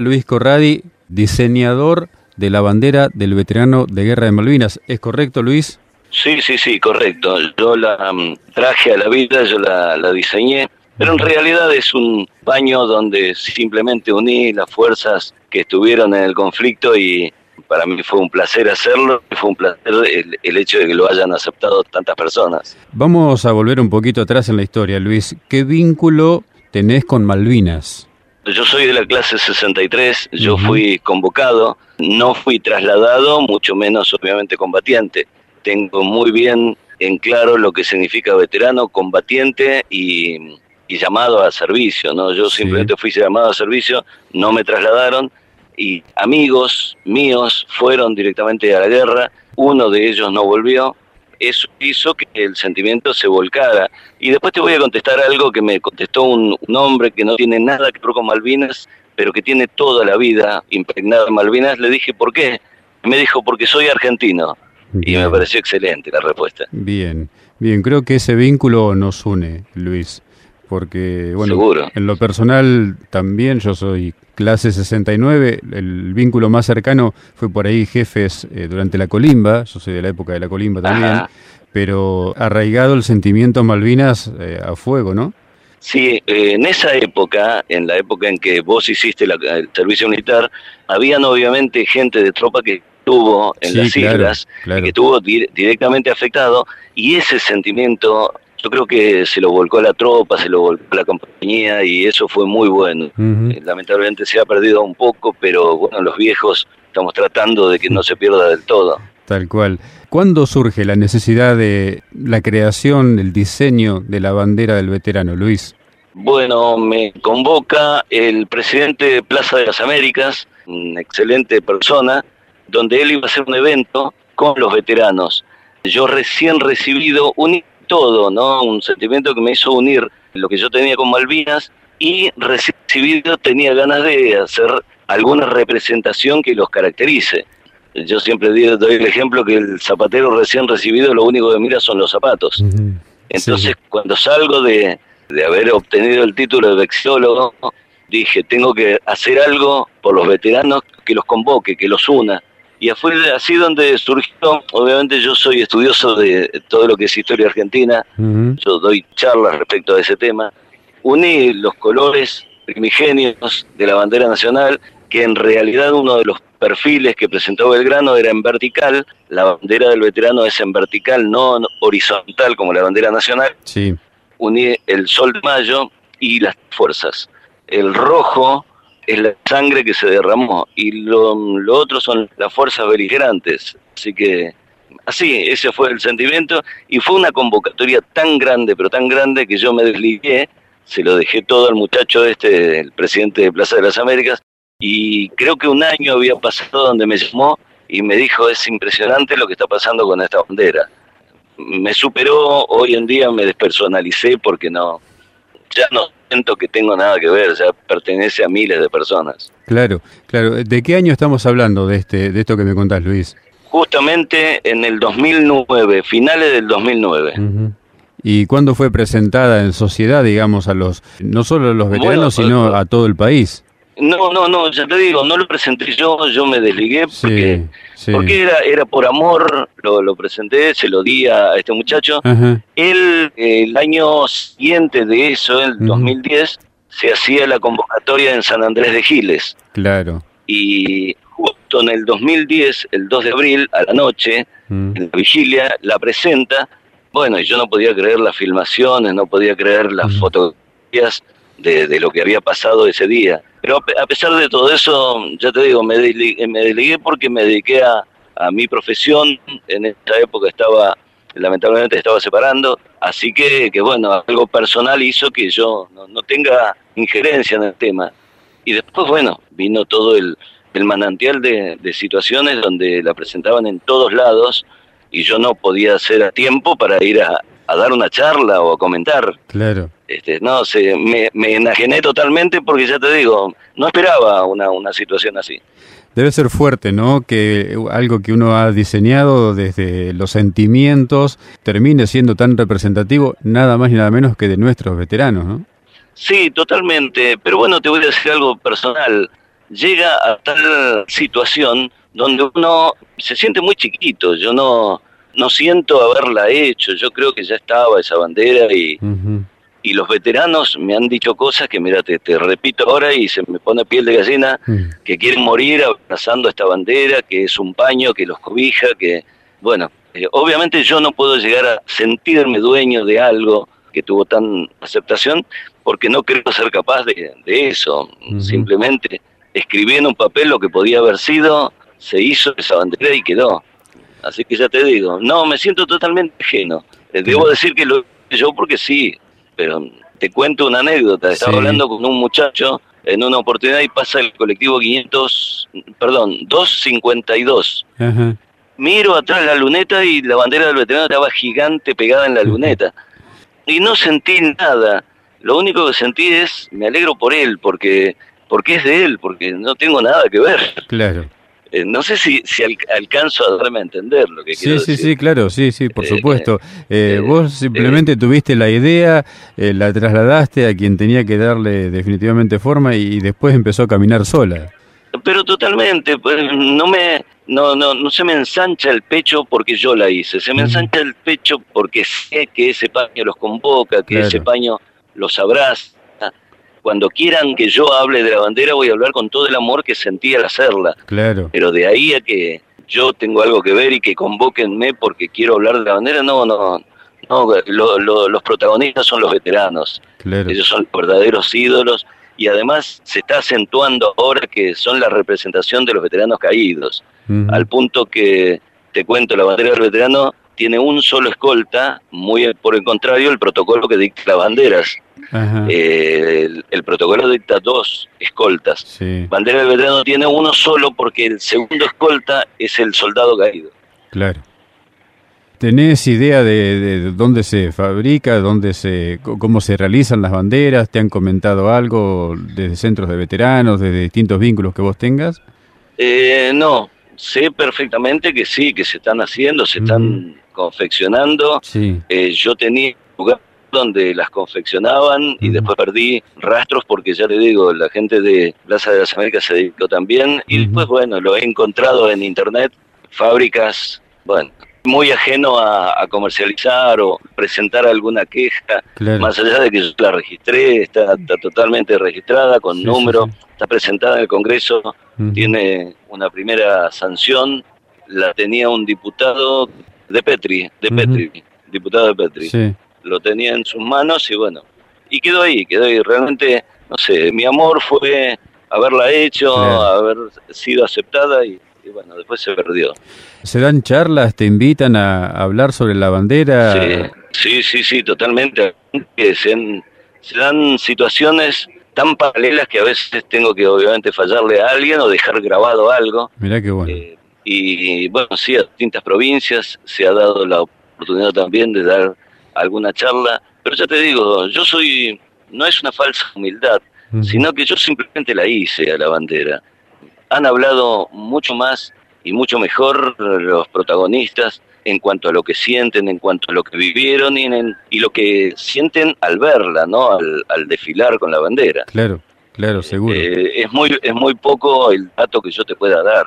Luis Corradi, diseñador de la bandera del veterano de guerra de Malvinas. ¿Es correcto, Luis? Sí, sí, sí, correcto. Yo la mm, traje a la vida, yo la, la diseñé, pero en realidad es un baño donde simplemente uní las fuerzas que estuvieron en el conflicto y para mí fue un placer hacerlo, fue un placer el, el, hecho de que lo hayan aceptado tantas personas. Vamos a volver un poquito atrás en la historia, Luis. ¿Qué vínculo tenés con Malvinas? Yo soy de la clase 63, yo uh -huh. fui convocado, no fui trasladado, mucho menos obviamente combatiente. Tengo muy bien en claro lo que significa veterano, combatiente y, y llamado a servicio, ¿no? Yo sí. simplemente fui llamado a servicio, no me trasladaron y amigos míos fueron directamente a la guerra, uno de ellos no volvió, eso hizo que el sentimiento se volcara. Y después te voy a contestar algo que me contestó un, un hombre que no tiene nada que ver con Malvinas, pero que tiene toda la vida impregnada en Malvinas. Le dije, ¿por qué? Me dijo, porque soy argentino. Bien. Y me pareció excelente la respuesta. Bien, bien, creo que ese vínculo nos une, Luis porque bueno, Seguro. en lo personal también yo soy clase 69, el vínculo más cercano fue por ahí jefes eh, durante la colimba, yo soy de la época de la colimba también, Ajá. pero arraigado el sentimiento Malvinas eh, a fuego, ¿no? Sí, eh, en esa época, en la época en que vos hiciste la, el servicio militar, habían obviamente gente de tropa que estuvo en sí, las claro, islas, claro. que estuvo di directamente afectado, y ese sentimiento yo creo que se lo volcó a la tropa, se lo volcó a la compañía y eso fue muy bueno. Uh -huh. Lamentablemente se ha perdido un poco, pero bueno, los viejos estamos tratando de que no se pierda del todo. Tal cual. ¿Cuándo surge la necesidad de la creación, el diseño de la bandera del veterano, Luis? Bueno, me convoca el presidente de Plaza de las Américas, una excelente persona, donde él iba a hacer un evento con los veteranos. Yo recién recibido un todo, ¿no? Un sentimiento que me hizo unir lo que yo tenía con Malvinas y recibido tenía ganas de hacer alguna representación que los caracterice. Yo siempre doy el ejemplo que el zapatero recién recibido lo único que mira son los zapatos. Uh -huh. Entonces, sí. cuando salgo de, de, haber obtenido el título de vexilólogo, dije, tengo que hacer algo por los veteranos que los convoque, que los una y fue así donde surgió, obviamente yo soy estudioso de todo lo que es historia argentina, uh -huh. yo doy charlas respecto a ese tema, uní los colores primigenios de la bandera nacional, que en realidad uno de los perfiles que presentó Belgrano era en vertical, la bandera del veterano es en vertical, no horizontal como la bandera nacional, sí. uní el sol de mayo y las fuerzas. El rojo es la sangre que se derramó y lo, lo, otro son las fuerzas beligerantes. Así que así, ese fue el sentimiento y fue una convocatoria tan grande, pero tan grande que yo me desligué, se lo dejé todo al muchacho este, el presidente de Plaza de las Américas, y creo que un año había pasado donde me llamó y me dijo, es impresionante lo que está pasando con esta bandera. Me superó, hoy en día me despersonalicé porque no, ya no siento que tengo nada que ver, ya pertenece a miles de personas. Claro, claro. ¿De qué año estamos hablando de este, de esto que me contás, Luis? Justamente en el 2009, finales del 2009. Uh -huh. ¿Y cuándo fue presentada en sociedad, digamos, a los, no solo a los veteranos, bueno, sino a todo el país? No, no, no, ya te digo, no lo presenté yo, yo me desligué porque, sí, sí. porque era, era por amor, lo, lo, presenté, se lo di a este muchacho. Ajá. Él, el año siguiente de eso, el uh -huh. 2010, se hacía la convocatoria en San Andrés de Giles. Claro. Y justo en el 2010, el 2 de abril, a la noche, uh -huh. en la vigilia, la presenta. Bueno, y yo no podía creer las filmaciones, no podía creer las uh -huh. fotografías de, de, lo que había pasado ese día. Pero a pesar de todo eso, ya te digo, me desligué, me desligué porque me dediqué a, mi profesión. En esta época estaba, lamentablemente estaba separando. Así que, que bueno, algo personal hizo que yo no, no, tenga injerencia en el tema. Y después, bueno, vino todo el, manantial de, de situaciones donde la presentaban en todos lados y yo no podía hacer a tiempo para ir a, a dar una charla o a comentar. Claro. Este, no, se, me, me, enajené totalmente porque ya te digo, no esperaba una, una situación así. Debe ser fuerte, ¿no? Que algo que uno ha diseñado desde los sentimientos termine siendo tan representativo, nada más ni nada menos que de nuestros veteranos, ¿no? Sí, totalmente. Pero bueno, te voy a decir algo personal. llega a tal situación donde uno se siente muy chiquito. Yo no, no siento haberla hecho. Yo creo que ya estaba esa bandera y, y los veteranos me han dicho cosas que, mira, te, repito ahora y se me pone piel de gallina, mm. que quieren morir abrazando esta bandera, que es un paño que los cobija, que, bueno, eh, obviamente yo no puedo llegar a sentirme dueño de algo que tuvo tan aceptación, porque no creo ser capaz de, eso. Simplemente escribí en un papel lo que podía haber sido, se hizo esa bandera y quedó. Así que ya te digo, no, me siento totalmente ajeno. Eh, debo decir que lo yo porque sí, pero te cuento una anécdota. Estaba hablando con un muchacho en una oportunidad y pasa el colectivo 500, perdón, 252. Miro atrás la luneta y la bandera del veterano estaba gigante pegada en la luneta. Y no sentí nada. Lo único que sentí es, me alegro por él, porque, porque es de él, porque no tengo nada que ver. Claro. Eh, no sé si, si alcanzo a darme a entender lo que quiero sí, Sí, sí, claro, sí, sí, por eh, supuesto. Eh, vos simplemente tuviste la idea, la trasladaste a quien tenía que darle definitivamente forma y, después empezó a caminar sola. Pero totalmente, pues, no me, no, no, no se me ensancha el pecho porque yo la hice, se me ensancha el pecho porque sé que ese paño los convoca, que ese paño los abraza, cuando quieran que yo hable de la bandera, voy a hablar con todo el amor que sentí al hacerla. Claro. Pero de ahí a que yo tengo algo que ver y que convoquenme porque quiero hablar de la bandera, no, no. No, los protagonistas son los veteranos. Claro. Ellos son verdaderos ídolos y además se está acentuando ahora que son la representación de los veteranos caídos. Al punto que, te cuento, la bandera del veterano tiene un solo escolta, muy por el contrario, el protocolo que dicta las banderas. Eh, el, protocolo dicta dos escoltas. Bandera del veterano tiene uno solo porque el segundo escolta es el soldado caído. Claro. ¿Tenés idea de, dónde se fabrica, dónde se, cómo se realizan las banderas? ¿Te han comentado algo desde centros de veteranos, desde distintos vínculos que vos tengas? Eh, no, sé perfectamente que sí, que se están haciendo, se están confeccionando. Eh, yo tenía un lugar donde las confeccionaban y después perdí rastros porque ya te digo, la gente de Plaza de las Américas se dedicó también y después, bueno, lo he encontrado en internet, fábricas, bueno, muy ajeno a, comercializar o presentar alguna queja, más allá de que yo la registré, está, totalmente registrada con número, está presentada en el Congreso, tiene una primera sanción, la tenía un diputado de Petri, de Petri, diputado de Petri. Lo tenía en sus manos y bueno, y quedó ahí, quedó ahí. Realmente, no sé, mi amor fue haberla hecho, haber sido aceptada y, bueno, después se perdió. ¿Se dan charlas, te invitan a hablar sobre la bandera? Sí, sí, sí, totalmente. Se, se dan situaciones tan paralelas que a veces tengo que obviamente fallarle a alguien o dejar grabado algo. Mirá qué bueno. Eh, y bueno, sí, a distintas provincias se ha dado la oportunidad también de dar alguna charla, pero ya te digo, yo soy, no es una falsa humildad, sino que yo simplemente la hice a la bandera. Han hablado mucho más y mucho mejor los protagonistas en cuanto a lo que sienten, en cuanto a lo que vivieron y, en y lo que sienten al verla, ¿no? Al, al desfilar con la bandera. Claro, claro, seguro. Eh, es, muy, es muy poco el dato que yo te pueda dar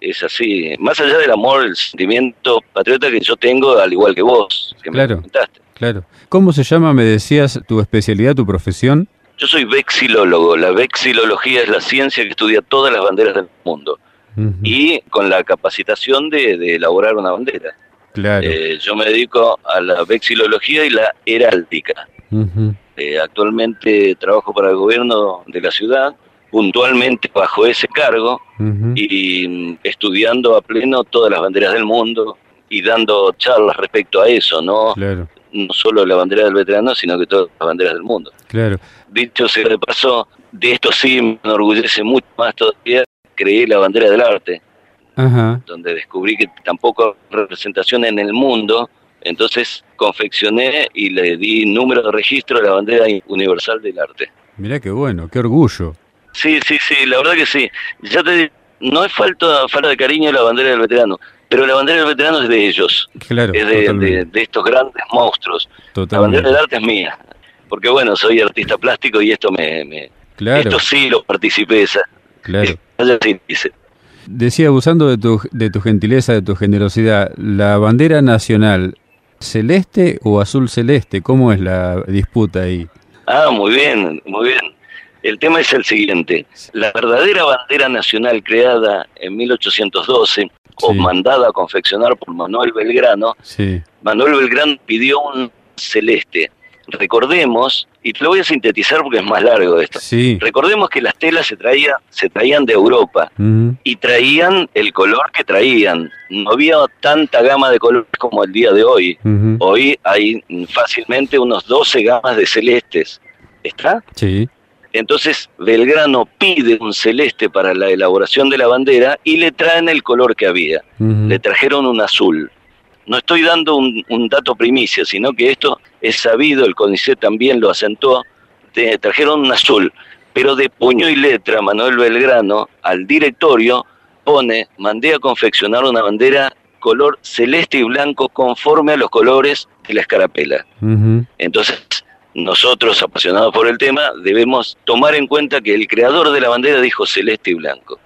es así. Más allá del amor, el sentimiento patriota que yo tengo, al igual que vos, que claro, me comentaste. Claro. ¿Cómo se llama, me decías, tu especialidad, tu profesión? Yo soy vexilólogo. La vexilología es la ciencia que estudia todas las banderas del mundo. Y con la capacitación de, elaborar una bandera. Claro. Eh, yo me dedico a la vexilología y la heráldica. Eh, actualmente trabajo para el gobierno de la ciudad puntualmente bajo ese cargo y estudiando a pleno todas las banderas del mundo y dando charlas respecto a eso, ¿no? No solo la bandera del veterano, sino que todas las banderas del mundo. Claro. Dicho sea de paso, de esto sí me enorgullece mucho más todavía, creé la bandera del arte, donde descubrí que tampoco representación en el mundo, entonces confeccioné y le di número de registro a la bandera universal del arte. Mirá qué bueno, qué orgullo. Sí, sí, sí, la verdad que sí. Ya te no es falta, falta de cariño la bandera del veterano, pero la bandera del veterano es de ellos. Claro, es de, estos grandes monstruos. La bandera del arte es mía. Porque bueno, soy artista plástico y esto me... me esto sí lo participé, Claro. Así dice. Decía, abusando de tu, de tu gentileza, de tu generosidad, ¿la bandera nacional celeste o azul celeste? ¿Cómo es la disputa ahí? Ah, muy bien, muy bien. El tema es el siguiente. La verdadera bandera nacional creada en 1812 o Sí. mandada a confeccionar por Manuel Belgrano, Sí, Manuel Belgrano pidió un celeste. Recordemos, y te lo voy a sintetizar porque es más largo esto. sí. Recordemos que las telas se, traía, se traían de Europa y traían el color que traían. No había tanta gama de colores como el día de hoy. Hoy hay fácilmente unos 12 gamas de celestes. ¿Está? Sí, Entonces Belgrano pide un celeste para la elaboración de la bandera y le traen el color que había. Le trajeron un azul. No estoy dando un, un dato primicia, sino que esto es sabido, el CONICET también lo acentuó, te- trajeron un azul. Pero de puño y letra, Manuel Belgrano al directorio pone, mandé a confeccionar una bandera color celeste y blanco conforme a los colores de la escarapela. Entonces, nosotros, apasionados por el tema, debemos tomar en cuenta que el creador de la bandera dijo celeste y blanco.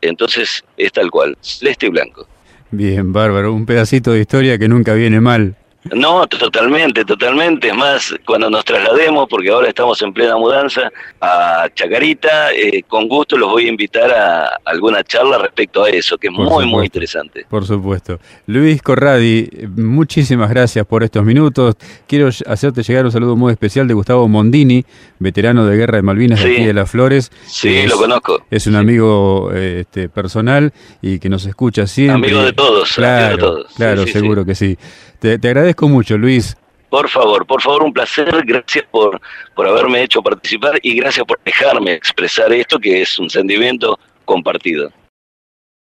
Entonces, es tal cual, celeste y blanco. Bien, bárbaro. Un pedacito de historia que nunca viene mal. No, totalmente, totalmente. Es más, cuando nos traslademos, porque ahora estamos en plena mudanza, a Chacarita, eh, con gusto los voy a invitar a alguna charla respecto a eso, que es Por muy, supuesto. muy interesante. Por supuesto. Luis Corradi, muchísimas gracias por estos minutos. Quiero hacerte llegar un saludo muy especial de Gustavo Mondini, veterano de Guerra de Malvinas de aquí de Las Flores. Sí, es- lo conozco. Es un amigo eh, este, personal y que nos escucha siempre. Amigo de todos, Claro, amigo de todos. Claro, sí, seguro que sí. Te, agradezco mucho, Luis. Por favor, por favor, un placer. Gracias por, por haberme hecho participar y gracias por dejarme expresar esto, que es un sentimiento compartido.